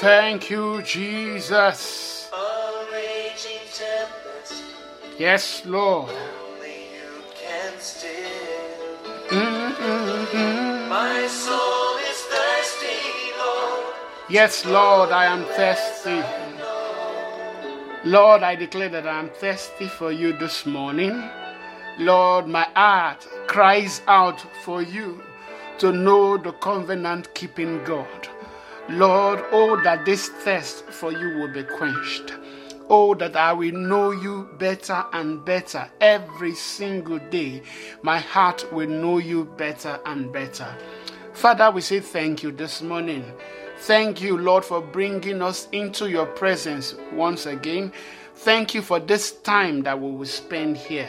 Thank you, Jesus. Yes, Lord. My soul is thirsty, Lord. Yes, Lord, I am thirsty. Lord, I declare that I am thirsty for you this morning. Lord, my heart cries out for you to know the covenant keeping God. Lord, oh, that this thirst for you will be quenched. Oh, that I will know you better and better every single day. My heart will know you better and better. Father, we say thank you this morning. Thank you, Lord, for bringing us into your presence once again. Thank you for this time that we will spend here.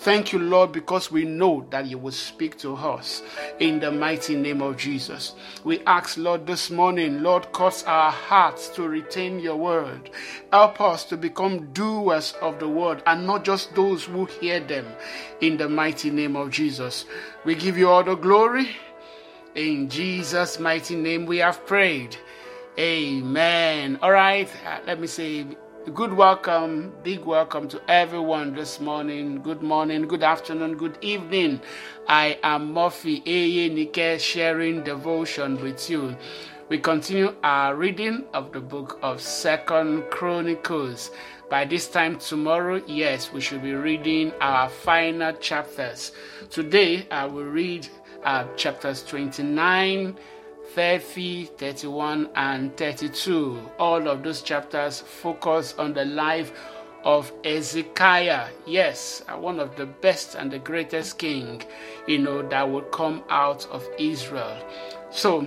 Thank you, Lord, because we know that you will speak to us in the mighty name of Jesus. We ask, Lord, this morning, Lord, cause our hearts to retain your word. Help us to become doers of the word and not just those who hear them in the mighty name of Jesus. We give you all the glory. In Jesus' mighty name we have prayed. Amen. All right, uh, let me say good welcome, big welcome to everyone this morning. Good morning, good afternoon, good evening. I am Murphy Eye Nike sharing devotion with you. We continue our reading of the book of Second Chronicles. By this time tomorrow, yes, we should be reading our final chapters. Today, I will read uh, chapters 29, 30, 31, and 32. All of those chapters focus on the life of Ezekiah. Yes, uh, one of the best and the greatest king, you know, that would come out of Israel. So,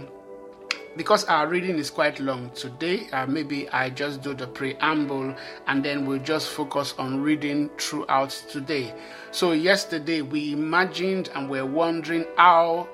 because our reading is quite long today, uh, maybe I just do the preamble and then we'll just focus on reading throughout today. So, yesterday we imagined and we're wondering how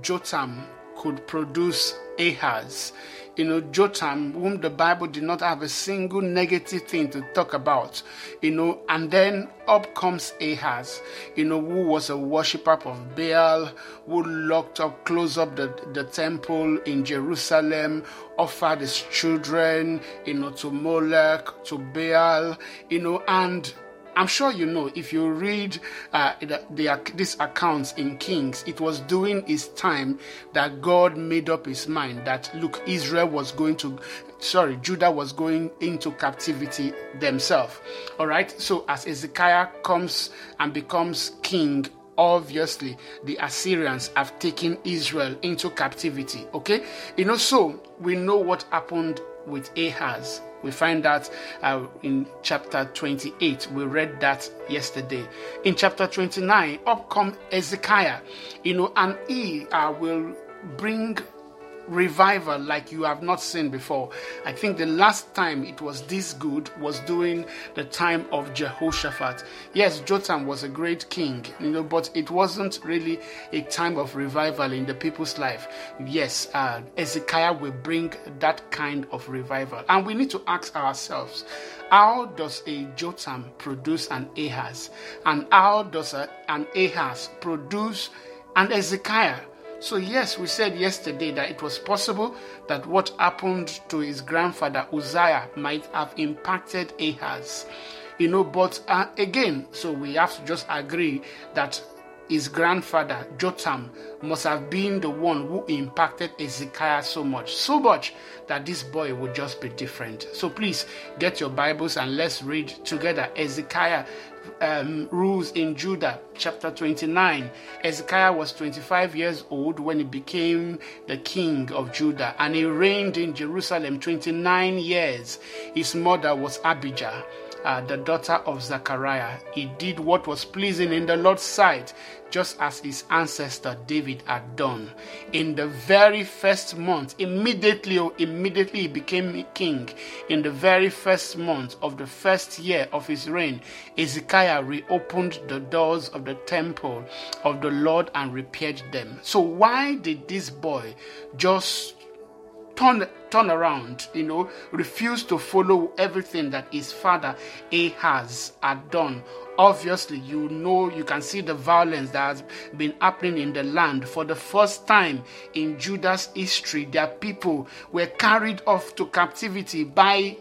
Jotham could produce Ahaz. You know, Jotham, whom the Bible did not have a single negative thing to talk about, you know, and then up comes Ahaz, you know, who was a worshiper of Baal, who locked up, closed up the, the temple in Jerusalem, offered his children, you know, to Molech, to Baal, you know, and I'm sure you know if you read uh, the, the, these accounts in Kings, it was during his time that God made up his mind that look, Israel was going to, sorry, Judah was going into captivity themselves. All right, so as Ezekiah comes and becomes king obviously the Assyrians have taken Israel into captivity. Okay, you know, so we know what happened with Ahaz. We find that uh, in chapter 28. We read that yesterday. In chapter 29, up come Ezekiah, you know, and he uh, will bring revival like you have not seen before. I think the last time it was this good was during the time of Jehoshaphat. Yes, Jotham was a great king, you know, but it wasn't really a time of revival in the people's life. Yes, uh, Ezekiah will bring that kind of revival, and we need to ask ourselves. How does a Jotham produce an Ahaz? And how does a, an Ahaz produce an Ezekiah? So, yes, we said yesterday that it was possible that what happened to his grandfather Uzziah might have impacted Ahaz. You know, but uh, again, so we have to just agree that his grandfather Jotham must have been the one who impacted Ezekiah so much, so much that this boy would just be different. So please get your Bibles and let's read together Ezekiah um, rules in Judah, chapter 29. Ezekiah was 25 years old when he became the king of Judah, and he reigned in Jerusalem 29 years. His mother was Abijah. Uh, the daughter of Zechariah. He did what was pleasing in the Lord's sight, just as his ancestor David had done. In the very first month, immediately, immediately he became king. In the very first month of the first year of his reign, Ezekiah reopened the doors of the temple of the Lord and repaired them. So, why did this boy just turn turn around, you know, refuse to follow everything that his father Ahaz had done. Obviously, you know, you can see the violence that has been happening in the land. For the first time in Judah's history, their people were carried off to captivity by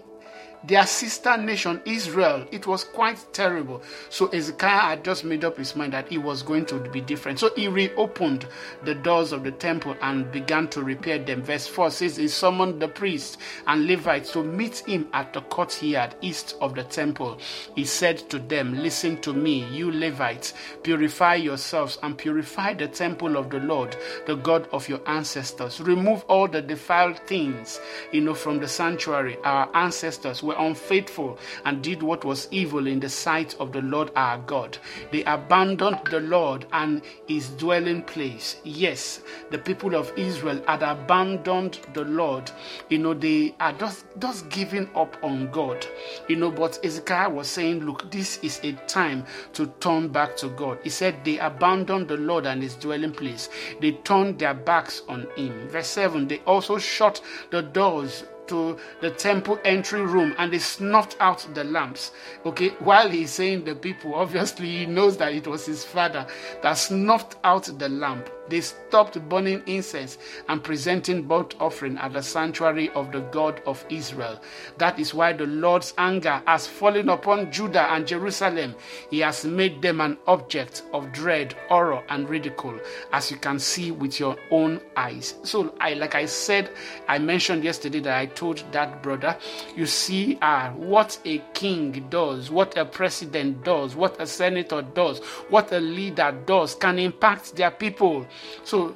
their sister nation Israel. It was quite terrible. So Ezekiah had just made up his mind that it was going to be different. So he reopened the doors of the temple and began to repair them. Verse 4 says he summoned the priests and Levites to meet him at the courtyard east of the temple. He said to them, Listen to me, you Levites, purify yourselves and purify the temple of the Lord, the God of your ancestors. Remove all the defiled things, you know, from the sanctuary. Our ancestors were unfaithful and did what was evil in the sight of the Lord our God. They abandoned the Lord and his dwelling place. Yes, the people of Israel had abandoned the Lord. You know, they are just, just giving up on God. You know, but Ezekiel was saying, Look, this is a time to turn back to God. He said, They abandoned the Lord and his dwelling place. They turned their backs on him. Verse 7 They also shut the doors to the temple entry room and they snuffed out the lamps. Okay, while he's saying the people, obviously he knows that it was his father that snuffed out the lamp. They stopped burning incense and presenting burnt offering at the sanctuary of the God of Israel. That is why the Lord's anger has fallen upon Judah and Jerusalem. He has made them an object of dread, horror, and ridicule, as you can see with your own eyes. So, I like I said, I mentioned yesterday that I told that brother, you see, uh, what a king does, what a president does, what a senator does, what a leader does can impact their people. So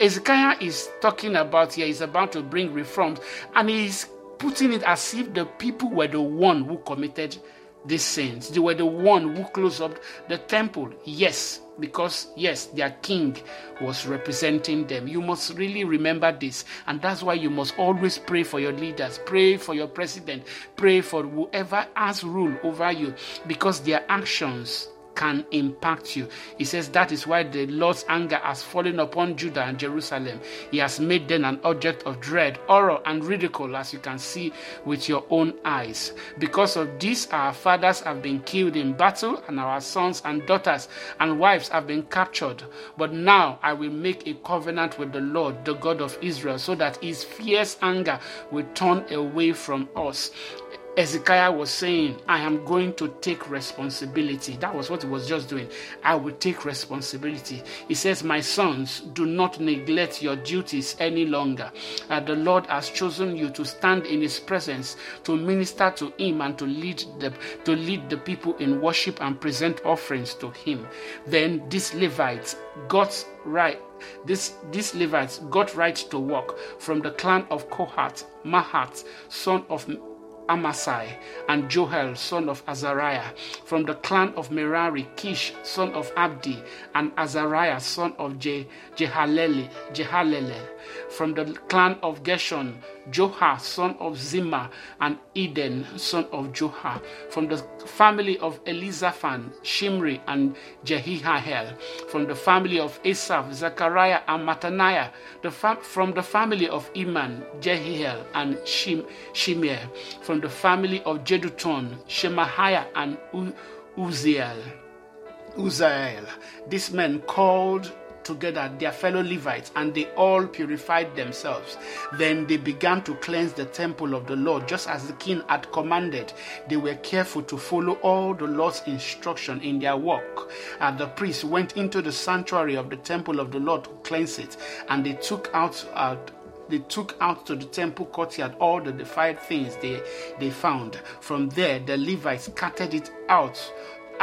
Ezekiah is talking about here, he's about to bring reforms, and he's putting it as if the people were the one who committed these sins. They were the one who closed up the temple. Yes, because yes, their king was representing them. You must really remember this, and that's why you must always pray for your leaders, pray for your president, pray for whoever has rule over you, because their actions can impact you. He says that is why the Lord's anger has fallen upon Judah and Jerusalem. He has made them an object of dread, horror, and ridicule, as you can see with your own eyes. Because of this, our fathers have been killed in battle, and our sons and daughters and wives have been captured. But now I will make a covenant with the Lord, the God of Israel, so that his fierce anger will turn away from us. Ezekiah was saying, I am going to take responsibility. That was what he was just doing. I will take responsibility. He says, My sons, do not neglect your duties any longer. Uh, the Lord has chosen you to stand in his presence, to minister to him, and to lead the to lead the people in worship and present offerings to him. Then these Levites got right this, these Levites got right to work from the clan of Kohath, Mahath, son of Amasai, and Joel, son of Azariah. From the clan of Merari, Kish, son of Abdi, and Azariah, son of Je- Jehalele, Jehalele. From the clan of Gershon, Joha, son of Zimmah, and Eden, son of Joha. From the family of Elizaphan, Shimri, and Jehiahel. From the family of Asaph, Zechariah, and Mattaniah. The from the family of Iman, Jehiel, and Shim-. From the family of Jeduthun, Shemaiah, and U- Uziel. Uzziel. These men called together their fellow Levites, and they all purified themselves. Then they began to cleanse the temple of the Lord, just as the king had commanded. They were careful to follow all the Lord's instruction in their work. And the priests went into the sanctuary of the temple of the Lord to cleanse it, and they took out. Uh, they took out to the temple courtyard all the defiled things they, they found. From there, the Levites carted it out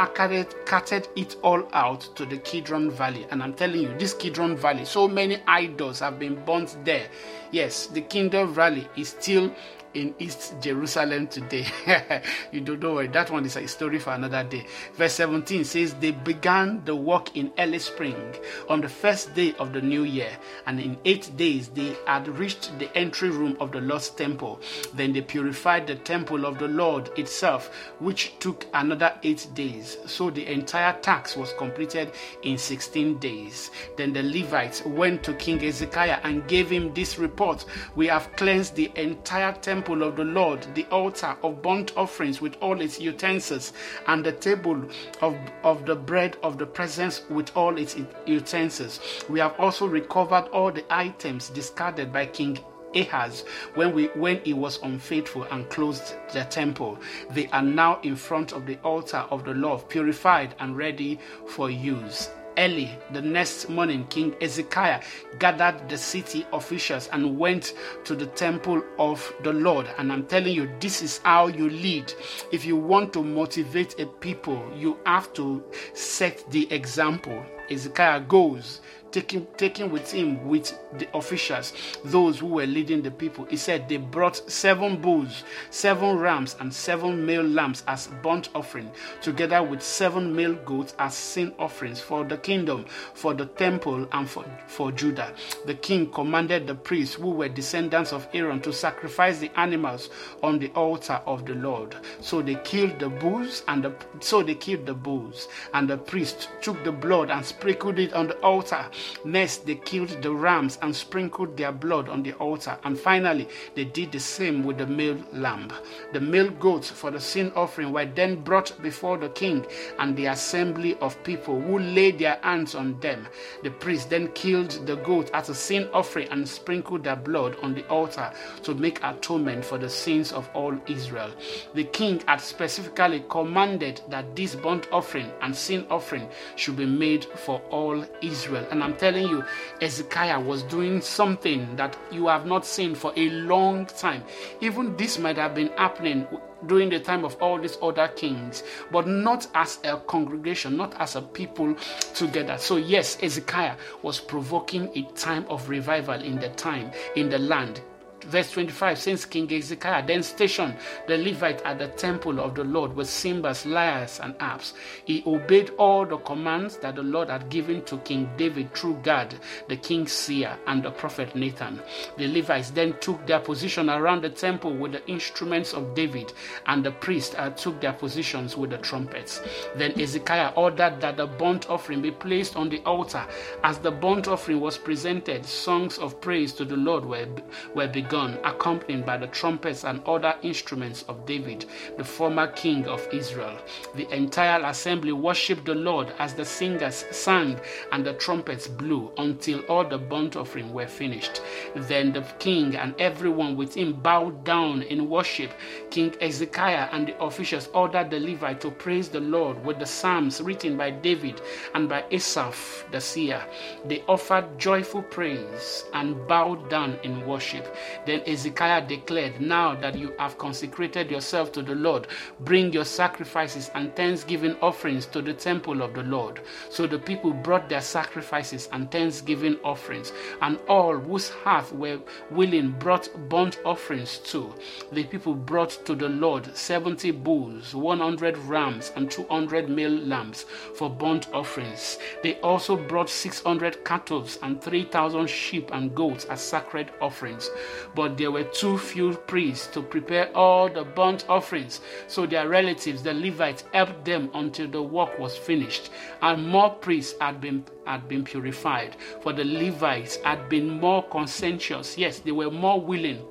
carted, carted it all out to the Kidron Valley. And I'm telling you, this Kidron Valley, so many idols have been burnt there. Yes, the Kidron Valley is still in East Jerusalem today. you don't know that one is a story for another day. Verse 17 says, They began the work in early spring on the first day of the new year, and in eight days they had reached the entry room of the Lord's temple. Then they purified the temple of the Lord itself, which took another eight days. So the entire task was completed in 16 days. Then the Levites went to King Hezekiah and gave him this report We have cleansed the entire temple of the Lord, the altar of burnt offerings with all its utensils, and the table of, of the bread of the presence with all its utensils. We have also recovered all the items discarded by King Ahaz when we when he was unfaithful and closed the temple. They are now in front of the altar of the Lord, purified and ready for use. Early the next morning, King Ezekiah gathered the city officials and went to the temple of the Lord. And I'm telling you, this is how you lead. If you want to motivate a people, you have to set the example. Ezekiah goes taking taking with him with the officials those who were leading the people. He said they brought seven bulls seven rams and seven male lambs as burnt offering together with seven male goats as sin offerings for the kingdom for the temple and for, for judah. The king commanded the priests who were descendants of aaron to sacrifice the animals on the altar of the lord. So they killed the bulls and the, so they killed the bulls. And the priest took the blood and sprinkled it on the altar Next, they killed the rams and sprinkled their blood on the altar. And finally, they did the same with the male lamb. The male goats for the sin offering were then brought before the king and the assembly of people who laid their hands on them. The priest then killed the goat as a sin offering and sprinkled their blood on the altar to make atonement for the sins of all Israel. The king had specifically commanded that this burnt offering and sin offering should be made for all Israel. And I'm telling you, Ezekiah was doing something that you have not seen for a long time. Even this might have been happening during the time of all these other kings, but not as a congregation, not as a people together. So, yes, Ezekiah was provoking a time of revival in the time, in the land verse 25 since king hezekiah then stationed the levite at the temple of the lord with cymbals lyres and harps. He obeyed all the commands that the lord had given to king david through gad the king's seer and the prophet nathan. The levites then took their position around the temple with the instruments of david and the priests took their positions with the trumpets. Then hezekiah ordered that the burnt offering be placed on the altar. As the burnt offering was presented songs of praise to the lord were, were begun begun, accompanied by the trumpets and other instruments of David, the former king of Israel. The entire assembly worshipped the Lord as the singers sang and the trumpets blew until all the burnt offering were finished. Then the king and everyone with him bowed down in worship. King Hezekiah and the officials ordered the Levite to praise the Lord with the psalms written by David and by Asaph the seer. They offered joyful praise and bowed down in worship. Then Ezekiah declared, Now that you have consecrated yourself to the Lord, bring your sacrifices and thanksgiving offerings to the temple of the Lord. So the people brought their sacrifices and thanksgiving offerings, and all whose hearts were willing brought burnt offerings too. The people brought to the Lord 70 bulls, 100 rams, and 200 male lambs for burnt offerings. They also brought 600 cattle and 3,000 sheep and goats as sacred offerings but there were too few priests to prepare all the burnt offerings. So their relatives, the Levites, helped them until the work was finished, and more priests had been had been purified. For the Levites had been more conscientious. Yes, they were more willing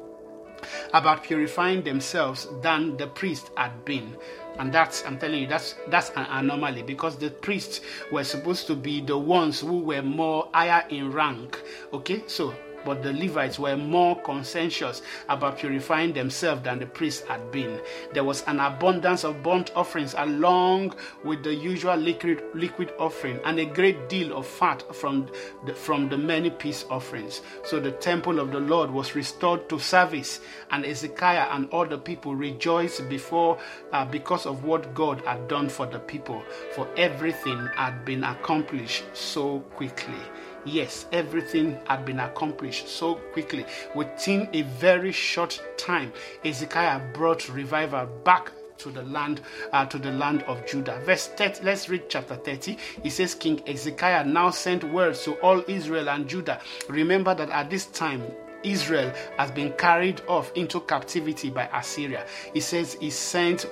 about purifying themselves than the priest had been and that's i'm telling you that's that's an anomaly because the priests were supposed to be the ones who were more higher in rank okay so but the Levites were more conscientious about purifying themselves than the priests had been. There was an abundance of burnt offerings along with the usual liquid, liquid offering and a great deal of fat from the, from the many peace offerings. So the temple of the Lord was restored to service, and Ezekiah and all the people rejoiced before uh, because of what God had done for the people, for everything had been accomplished so quickly. Yes, everything had been accomplished so quickly. Within a very short time, Ezekiah brought revival back to the land uh, to the land of Judah. Verse 30, let's read chapter 30. It says King Ezekiah now sent words to all Israel and Judah. Remember that at this time Israel has been carried off into captivity by Assyria. He says he sent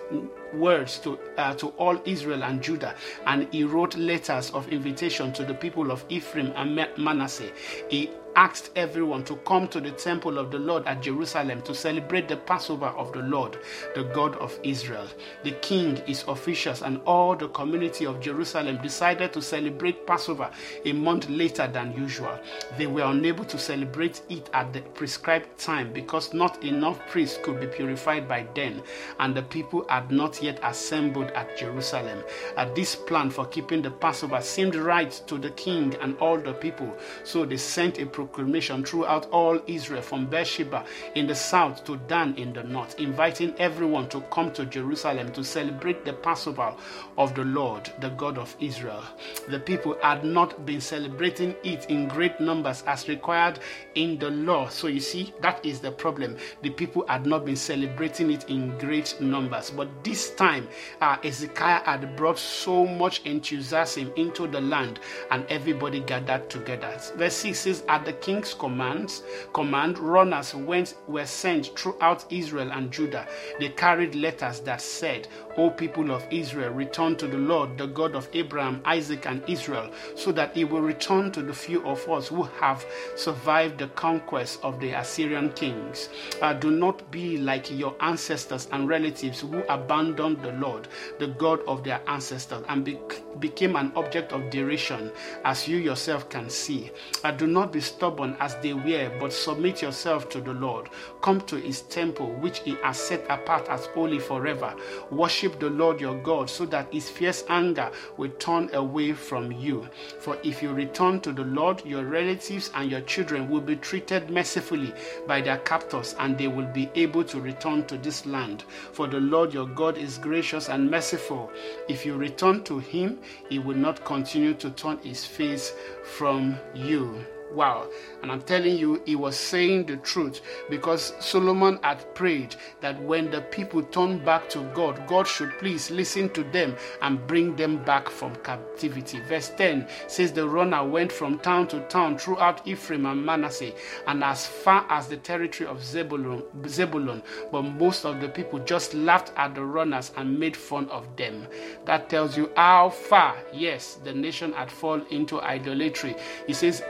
words to, uh, to all Israel and Judah, and he wrote letters of invitation to the people of Ephraim and Manasseh. He asked everyone to come to the temple of the Lord at Jerusalem to celebrate the Passover of the Lord, the God of Israel. The king, his officials, and all the community of Jerusalem decided to celebrate Passover a month later than usual. They were unable to celebrate it at the prescribed time because not enough priests could be purified by then, and the people had not yet assembled at Jerusalem. At this plan for keeping the Passover seemed right to the king and all the people, so they sent a proclamation throughout all Israel from Beersheba in the south to Dan in the north, inviting everyone to come to Jerusalem to celebrate the Passover of the Lord, the God of Israel. The people had not been celebrating it in great numbers as required in the law. So you see, that is the problem. The people had not been celebrating it in great numbers. But this time, uh, Ezekiah had brought so much enthusiasm into the land and everybody gathered together. Verse 6 says, At the king's commands, command, runners went were sent throughout Israel and Judah. They carried letters that said, O people of Israel, return to the Lord, the God of Abraham, Isaac, and Israel, so that he will return to the few of us who have survived the conquest of the Assyrian kings. Uh, do not be like your ancestors and relatives who abandoned the Lord, the God of their ancestors, and be- became an object of derision, as you yourself can see. Uh, do not be stubborn as they were, but submit yourself to the Lord. Come to his temple, which he has set apart as holy forever. Worship the Lord your God, so that his fierce anger will turn away from you. For if you return to the Lord, your relatives and your children will be treated mercifully by their captors, and they will be able to return to this land. For the Lord your God is gracious and merciful. If you return to him, he will not continue to turn his face from you. Wow. And I'm telling you, he was saying the truth because Solomon had prayed that when the people turn back to God, God should please listen to them and bring them back from captivity. Verse 10 says, The runner went from town to town throughout Ephraim and Manasseh and as far as the territory of Zebulun, Zebulun. But most of the people just laughed at the runners and made fun of them. That tells you how far, yes, the nation had fallen into idolatry. He says,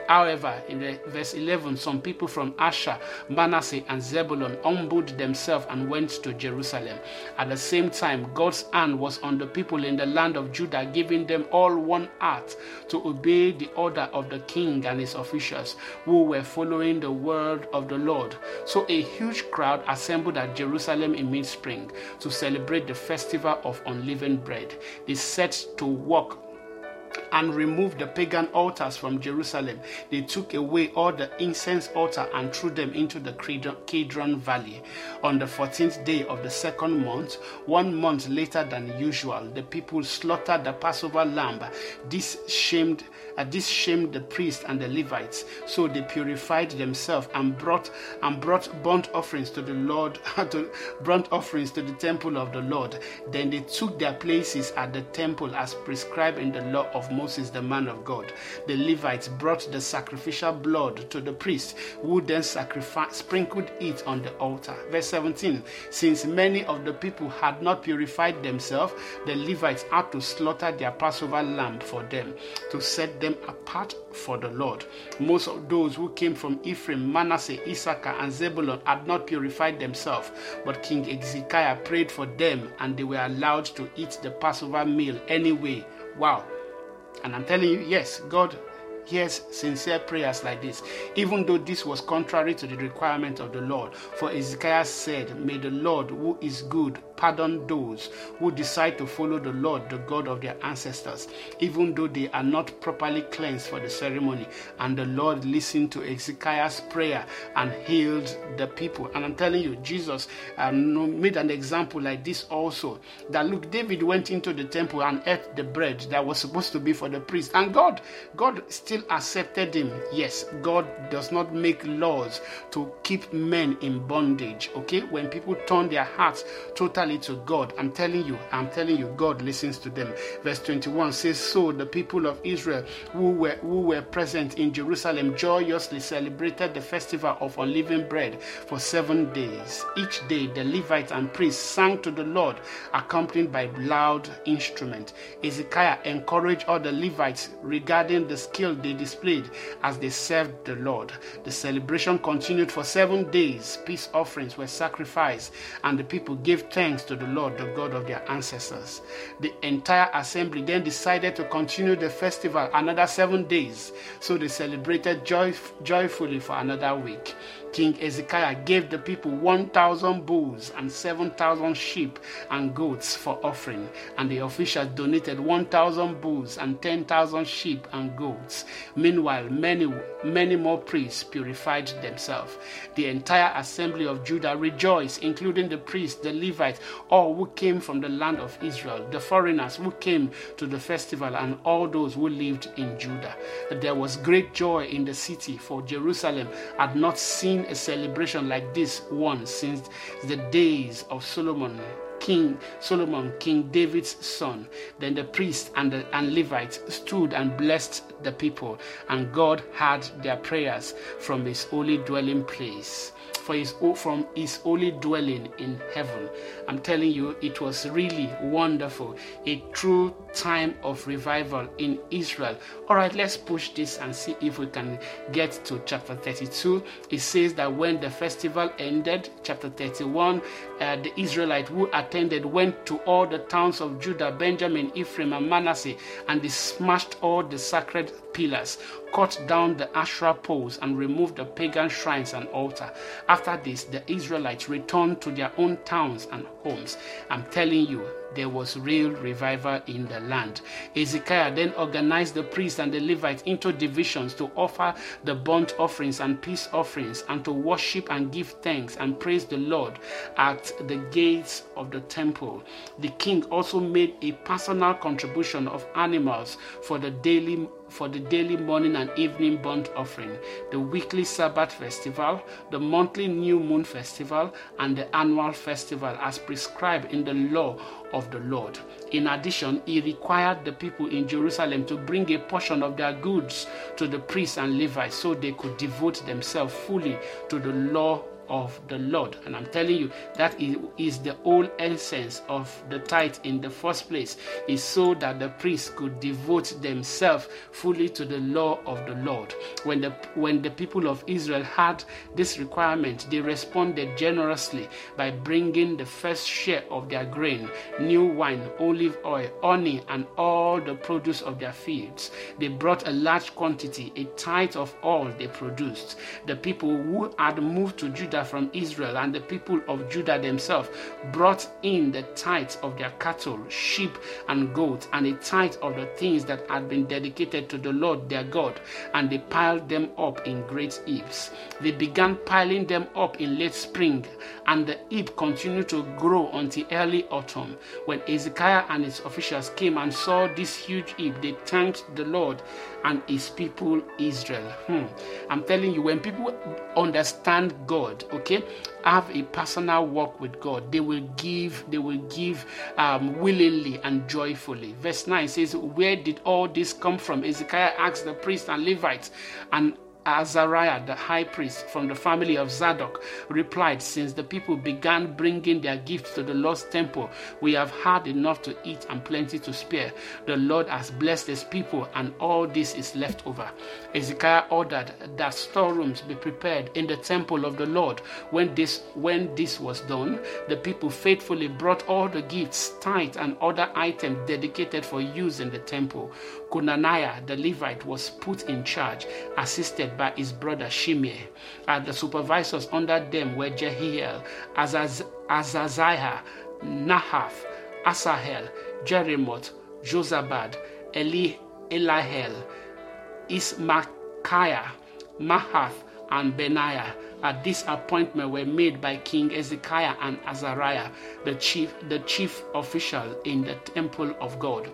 however, in the, verse 11, some people from Asher, Manasseh, and Zebulun humbled themselves and went to Jerusalem. At the same time, God's hand was on the people in the land of Judah, giving them all one heart to obey the order of the king and his officials who were following the word of the Lord. So a huge crowd assembled at Jerusalem in mid spring to celebrate the festival of unleavened bread. They set to work and removed the pagan altars from Jerusalem. They took away all the incense altar and threw them into the Kidron Valley. On the 14th day of the second month, one month later than usual, the people slaughtered the Passover lamb. This shamed uh, this shamed the priests and the Levites. So they purified themselves and brought and brought burnt offerings to the Lord, to burnt offerings to the temple of the Lord. Then they took their places at the temple as prescribed in the law of Moses, the man of God. The Levites brought the sacrificial blood to the priest, who then sprinkled it on the altar. Verse 17 Since many of the people had not purified themselves, the Levites had to slaughter their Passover lamb for them to set them apart for the Lord. Most of those who came from Ephraim, Manasseh, Issachar, and Zebulun had not purified themselves, but King Ezekiah prayed for them and they were allowed to eat the Passover meal anyway. Wow. And I'm telling you, yes, God hears sincere prayers like this, even though this was contrary to the requirement of the Lord. For Ezekiel said, May the Lord, who is good, pardon those who decide to follow the Lord, the God of their ancestors, even though they are not properly cleansed for the ceremony. And the Lord listened to Ezekiah's prayer and healed the people. And I'm telling you, Jesus um, made an example like this also. That look, David went into the temple and ate the bread that was supposed to be for the priest, and God, God still accepted him. Yes, God does not make laws to keep men in bondage. Okay, when people turn their hearts totally to God, I'm telling you, I'm telling you, God listens to them. Verse 21 says, So the people of Israel who were who were present in Jerusalem joyously celebrated the festival of unleavened bread for seven days. Each day the Levites and priests sang to the Lord, accompanied by loud instrument. Ezekiah encouraged all the Levites regarding the skill they displayed as they served the Lord. The celebration continued for seven days. Peace offerings were sacrificed, and the people gave thanks to the Lord, the God of their ancestors. The entire assembly then decided to continue the festival another seven days, so they celebrated joy, joyfully for another week. King Ezekiah gave the people 1,000 bulls and 7,000 sheep and goats for offering, and the officials donated 1,000 bulls and 10,000 sheep and goats. Meanwhile, many, many more priests purified themselves. The entire assembly of Judah rejoiced, including the priests, the Levites, all who came from the land of Israel, the foreigners who came to the festival, and all those who lived in Judah. There was great joy in the city, for Jerusalem had not seen a celebration like this one since the days of Solomon. King Solomon, King David's son. Then the priests and the and Levites stood and blessed the people, and God heard their prayers from his holy dwelling place for his from his holy dwelling in heaven. I'm telling you, it was really wonderful. A true time of revival in Israel. All right, let's push this and see if we can get to chapter 32. It says that when the festival ended, chapter 31, uh, the Israelite who attended went to all the towns of Judah, Benjamin, Ephraim, and Manasseh, and they smashed all the sacred pillars, cut down the Asherah poles, and removed the pagan shrines and altar. After this, the Israelites returned to their own towns and homes. I'm telling you, there was real revival in the land. Ezekiah then organized the priests and the Levites into divisions to offer the burnt offerings and peace offerings and to worship and give thanks and praise the Lord at the gates of the temple. The king also made a personal contribution of animals for the daily for the daily morning and evening burnt offering, the weekly Sabbath festival, the monthly new moon festival, and the annual festival as prescribed in the law of the Lord. In addition, he required the people in Jerusalem to bring a portion of their goods to the priests and Levites so they could devote themselves fully to the law of the Lord. And I'm telling you, that is, the whole essence of the tithe in the first place, is so that the priests could devote themselves fully to the law of the Lord. When the when the people of Israel had this requirement, they responded generously by bringing the first share of their grain, new wine, olive oil, honey, and all the produce of their fields. They brought a large quantity, a tithe of all they produced. The people who had moved to Judah Judah from Israel, and the people of Judah themselves brought in the tithes of their cattle, sheep, and goats, and a tithe of the things that had been dedicated to the Lord their God, and they piled them up in great heaps. They began piling them up in late spring, and the heap continued to grow until early autumn. When Ezekiah and his officials came and saw this huge heap, they thanked the Lord and his people Israel. Hmm. I'm telling you, when people understand God, okay, have a personal walk with God, they will give, they will give um, willingly and joyfully. Verse 9 says, Where did all this come from? Ezekiah asked the priests and Levites, and Azariah, the high priest from the family of Zadok, replied, Since the people began bringing their gifts to the Lord's temple, we have had enough to eat and plenty to spare. The Lord has blessed his people, and all this is left over. Ezekiah ordered that storerooms be prepared in the temple of the Lord. When this, when this was done, the people faithfully brought all the gifts, tithe, and other items dedicated for use in the temple. Conaniah, the Levite, was put in charge, assisted by his brother Shimei. And the supervisors under them were Jehiel, Azaz- Azaziah, Nahath, Asahel, Jerimoth, Jozabad, Eli, Elahel, Ismakiah, Mahath, and Benaiah. At this appointment were made by King Ezekiah and Azariah, the chief, the chief official in the temple of God.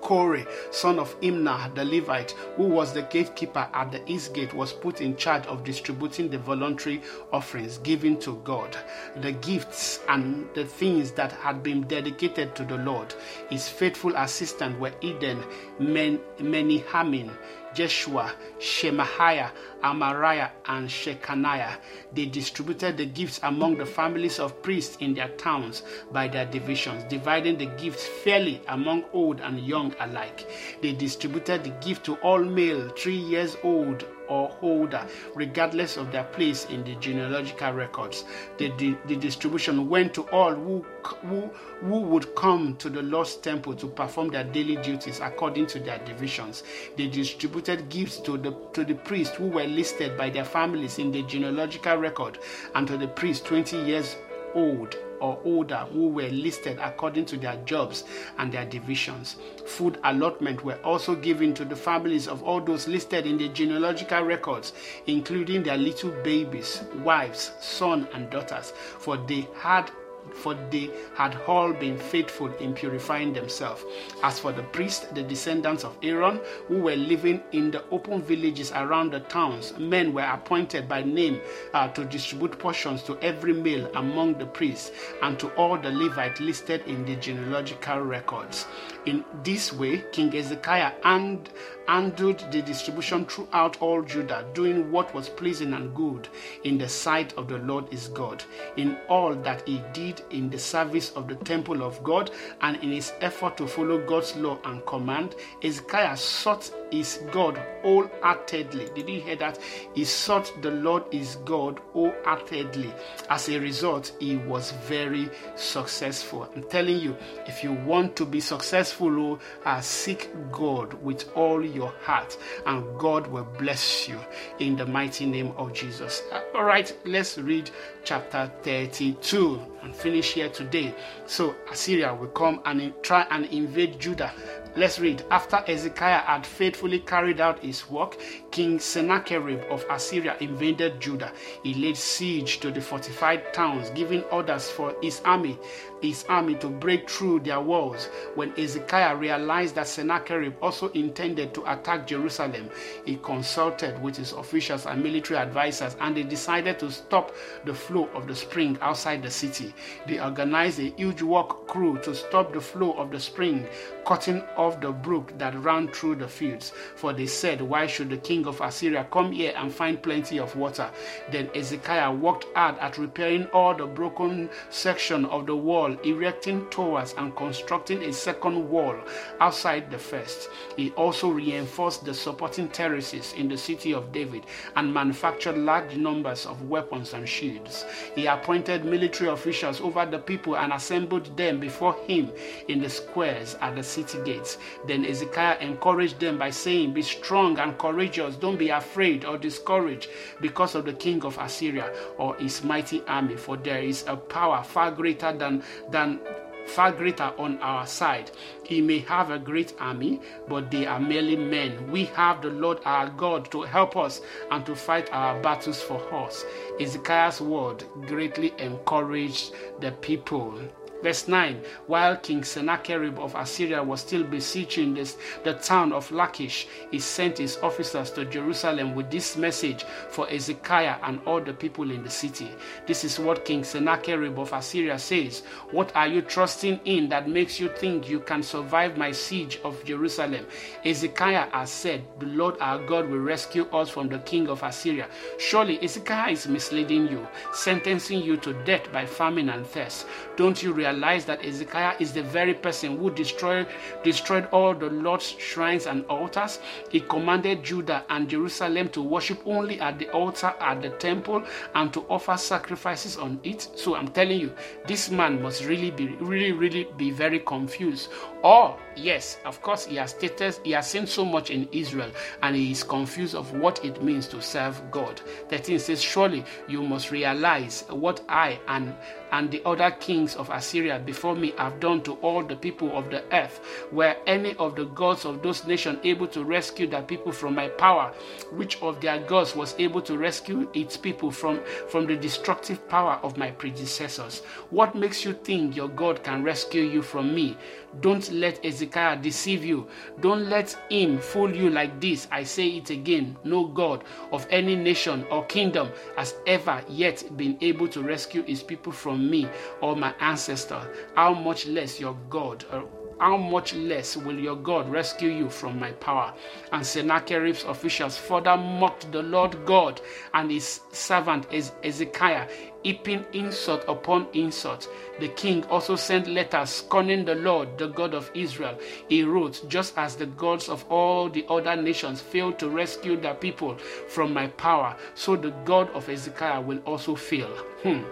Corey, son of Imnah the Levite, who was the gatekeeper at the east gate, was put in charge of distributing the voluntary offerings given to God, the gifts and the things that had been dedicated to the Lord. His faithful assistant were Eden, Men- Menihamin, Jeshua, Shemaiah, Amariah, and Shechaniah. They distributed the gifts among the families of priests in their towns by their divisions, dividing the gifts fairly among old and young alike. They distributed the gift to all male, three years old or older, regardless of their place in the genealogical records. The, the, the distribution went to all who, who, who would come to the Lord's temple to perform their daily duties according to their divisions. They distributed gifts to the, to the priests who were listed by their families in the genealogical record and to the priests 20 years old or older who were listed according to their jobs and their divisions. Food allotment were also given to the families of all those listed in the genealogical records, including their little babies, wives, son, and daughters, for they had for they had all been faithful in purifying themselves. As for the priests, the descendants of Aaron, who were living in the open villages around the towns, men were appointed by name uh, to distribute portions to every male among the priests and to all the Levites listed in the genealogical records. In this way, King Ezekiah and handled the distribution throughout all Judah, doing what was pleasing and good in the sight of the Lord his God. In all that he did in the service of the temple of God and in his effort to follow God's law and command, Ezekiah sought his God wholeheartedly. Did you hear that? He sought the Lord his God wholeheartedly. As a result, he was very successful. I'm telling you, if you want to be successful, uh, seek God with all your heart, and God will bless you in the mighty name of Jesus. All right, let's read chapter 32 and finish here today. So, Assyria will come and try and invade Judah. Let's read. After Ezekiah had faithfully carried out his work, King Sennacherib of Assyria invaded Judah. He laid siege to the fortified towns, giving orders for his army, his army to break through their walls. When Ezekiah realized that Sennacherib also intended to attack Jerusalem, he consulted with his officials and military advisors, and they decided to stop the flow of the spring outside the city. They organized a huge work crew to stop the flow of the spring, cutting off the brook that ran through the fields. For they said, Why should the king of Assyria come here and find plenty of water? Then Ezekiah worked hard at repairing all the broken section of the wall, erecting towers and constructing a second wall outside the first. He also reinforced the supporting terraces in the city of David and manufactured large numbers of weapons and shields. He appointed military officials over the people and assembled them before him in the squares at the city gates. Then Ezekiah encouraged them by saying, Be strong and courageous, don't be afraid or discouraged because of the king of Assyria or his mighty army, for there is a power far greater than, than far greater on our side. He may have a great army, but they are merely men. We have the Lord our God to help us and to fight our battles for us. Ezekiah's word greatly encouraged the people. Verse 9 While King Sennacherib of Assyria was still besieging this, the town of Lachish, he sent his officers to Jerusalem with this message for Ezekiah and all the people in the city. This is what King Sennacherib of Assyria says What are you trusting in that makes you think you can survive my siege of Jerusalem? Ezekiah has said, The Lord our God will rescue us from the king of Assyria. Surely Ezekiah is misleading you, sentencing you to death by famine and thirst. Don't you realize? Realize that Ezekiah is the very person who destroyed, destroyed all the Lord's shrines and altars. He commanded Judah and Jerusalem to worship only at the altar at the temple and to offer sacrifices on it. So I'm telling you, this man must really be really, really be very confused. Or yes, of course, he has stated he has seen so much in Israel and he is confused of what it means to serve God. 13 says, Surely you must realize what I and and the other kings of Assyria before me have done to all the people of the earth. Were any of the gods of those nations able to rescue their people from my power? Which of their gods was able to rescue its people from, from the destructive power of my predecessors? What makes you think your God can rescue you from me? Don't let Ezekiah deceive you. Don't let him fool you like this. I say it again no God of any nation or kingdom has ever yet been able to rescue his people from me or my ancestors. How much less your God? Uh, How much less will your God rescue you from my power? And Sennacherib's officials further mocked the Lord God and his servant Ezekiah, heaping insult upon insult. The king also sent letters scorning the Lord, the God of Israel. He wrote, Just as the gods of all the other nations failed to rescue their people from my power, so the God of Ezekiah will also fail. Hmm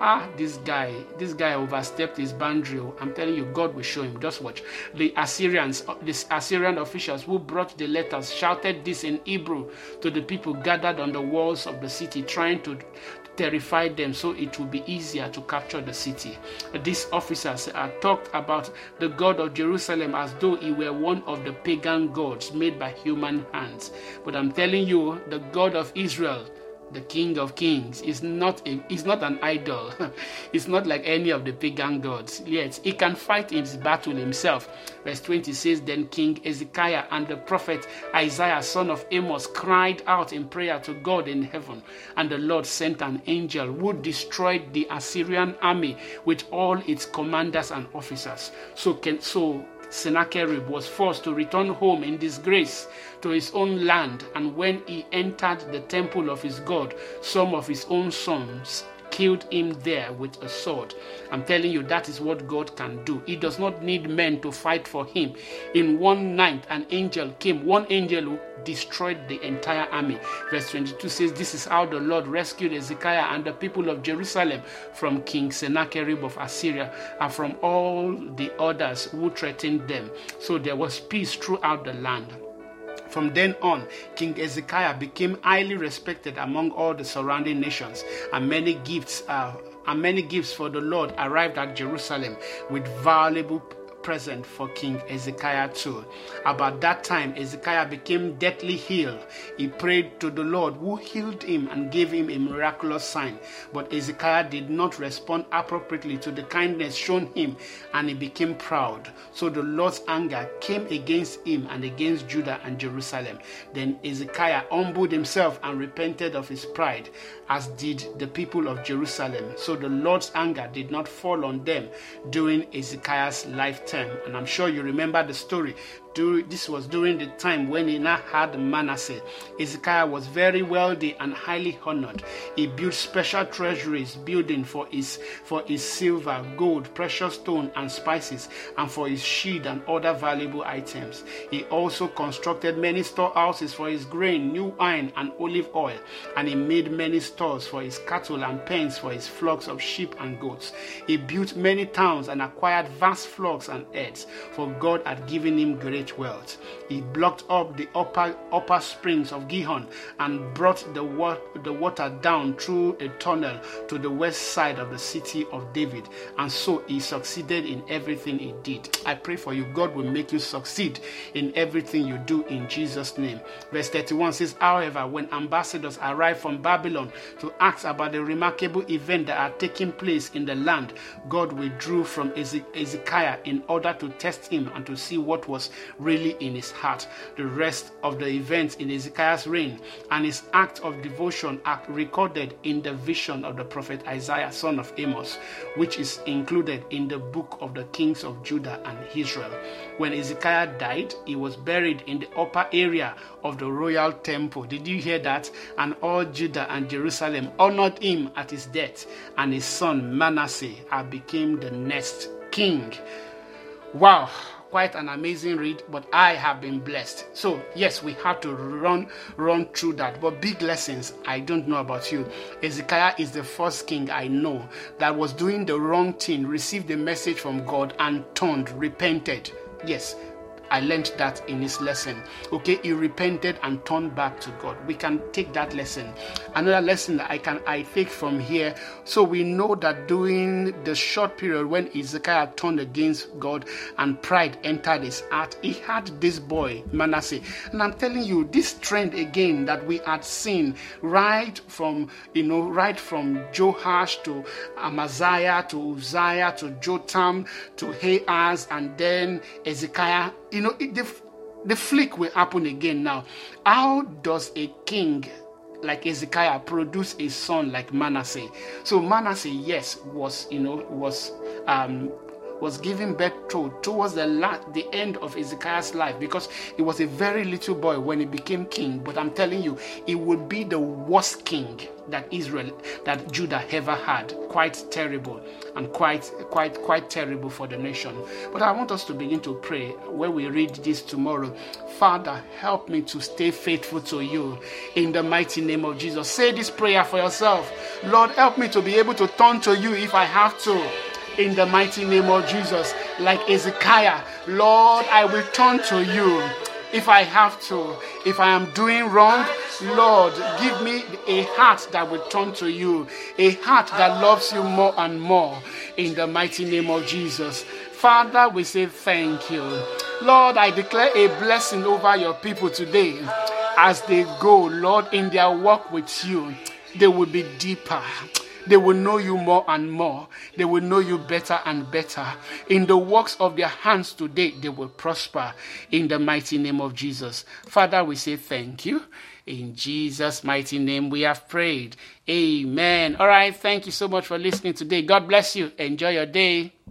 ah this guy this guy overstepped his boundary i'm telling you god will show him just watch the assyrians the assyrian officials who brought the letters shouted this in hebrew to the people gathered on the walls of the city trying to terrify them so it will be easier to capture the city. These officers uh, talked about the God of Jerusalem as though he were one of the pagan gods made by human hands. But I'm telling you, the God of Israel the King of Kings, is not a, is not an idol. it's not like any of the pagan gods. Yet he can fight his battle himself. Verse 20 says, Then King Hezekiah and the prophet Isaiah, son of Amos, cried out in prayer to God in heaven, and the Lord sent an angel who destroyed the Assyrian army with all its commanders and officers. So can so Sennacherib was forced to return home in disgrace to his own land, and when he entered the temple of his God, some of his own sons killed him there with a sword. I'm telling you, that is what God can do. He does not need men to fight for him. In one night, an angel came, one angel who destroyed the entire army. Verse 22 says, This is how the Lord rescued Hezekiah and the people of Jerusalem from King Sennacherib of Assyria and from all the others who threatened them. So there was peace throughout the land. From then on, King Hezekiah became highly respected among all the surrounding nations, and many gifts uh, and many gifts for the Lord arrived at Jerusalem with valuable present for King Hezekiah too. About that time, Hezekiah became deathly ill. He prayed to the Lord who healed him and gave him a miraculous sign. But Hezekiah did not respond appropriately to the kindness shown him and he became proud. So the Lord's anger came against him and against Judah and Jerusalem. Then Hezekiah humbled himself and repented of his pride, as did the people of Jerusalem. So the Lord's anger did not fall on them during Hezekiah's lifetime and I'm sure you remember the story this was during the time when he now had Manasseh. Hezekiah was very wealthy and highly honored. He built special treasuries building for his for his silver, gold, precious stone, and spices, and for his shield and other valuable items. He also constructed many storehouses for his grain, new wine, and olive oil, and he made many stores for his cattle and pens for his flocks of sheep and goats. He built many towns and acquired vast flocks and herds, for God had given him great great wealth. He blocked up the upper upper springs of Gihon and brought the, wa- the water down through a tunnel to the west side of the city of David. And so he succeeded in everything he did. I pray for you. God will make you succeed in everything you do in Jesus' name. Verse 31 says, However, when ambassadors arrived from Babylon to ask about the remarkable event that had taken place in the land, God withdrew from Hezekiah in order to test him and to see what was really in his heart. The rest of the events in Hezekiah's reign and his act of devotion are recorded in the vision of the prophet Isaiah, son of Amos, which is included in the book of the kings of Judah and Israel. When Hezekiah died, he was buried in the upper area of the royal temple. Did you hear that? And all Judah and Jerusalem honored him at his death, and his son Manasseh became the next king. Wow quite an amazing read, but I have been blessed. So yes, we have to run run through that. But big lessons, I don't know about you. Hezekiah is the first king I know that was doing the wrong thing, received the message from God and turned, repented Yes, I learned that in his lesson. Okay, he repented and turned back to God. We can take that lesson. Another lesson that I can I take from here. So we know that during the short period when Hezekiah turned against God and pride entered his heart, he had this boy Manasseh. And I'm telling you, this trend again that we had seen right from you know right from Joash to Amaziah to Uzziah to Jotham to Ahaz and then Hezekiah you know, it, the, the flick will happen again now. How does a king like Hezekiah produce a son like Manasseh? So Manasseh, yes, was you know was um was given birth to towards the la- the end of Hezekiah's life because he was a very little boy when he became king. But I'm telling you, he would be the worst king that Israel, that Judah ever had. Quite terrible and quite, quite, quite terrible for the nation. But I want us to begin to pray when we read this tomorrow. Father, help me to stay faithful to you in the mighty name of Jesus. Say this prayer for yourself. Lord, help me to be able to turn to you if I have to in the mighty name of Jesus. Like Hezekiah, Lord, I will turn to you if I have to. If I am doing wrong, Lord, give me a heart that will turn to you, a heart that loves you more and more in the mighty name of Jesus. Father, we say thank you. Lord, I declare a blessing over your people today as they go, Lord, in their walk with you. They will be deeper. They will know you more and more. They will know you better and better. In the works of their hands today, they will prosper in the mighty name of Jesus. Father, we say thank you. In Jesus' mighty name, we have prayed. Amen. All right. Thank you so much for listening today. God bless you. Enjoy your day.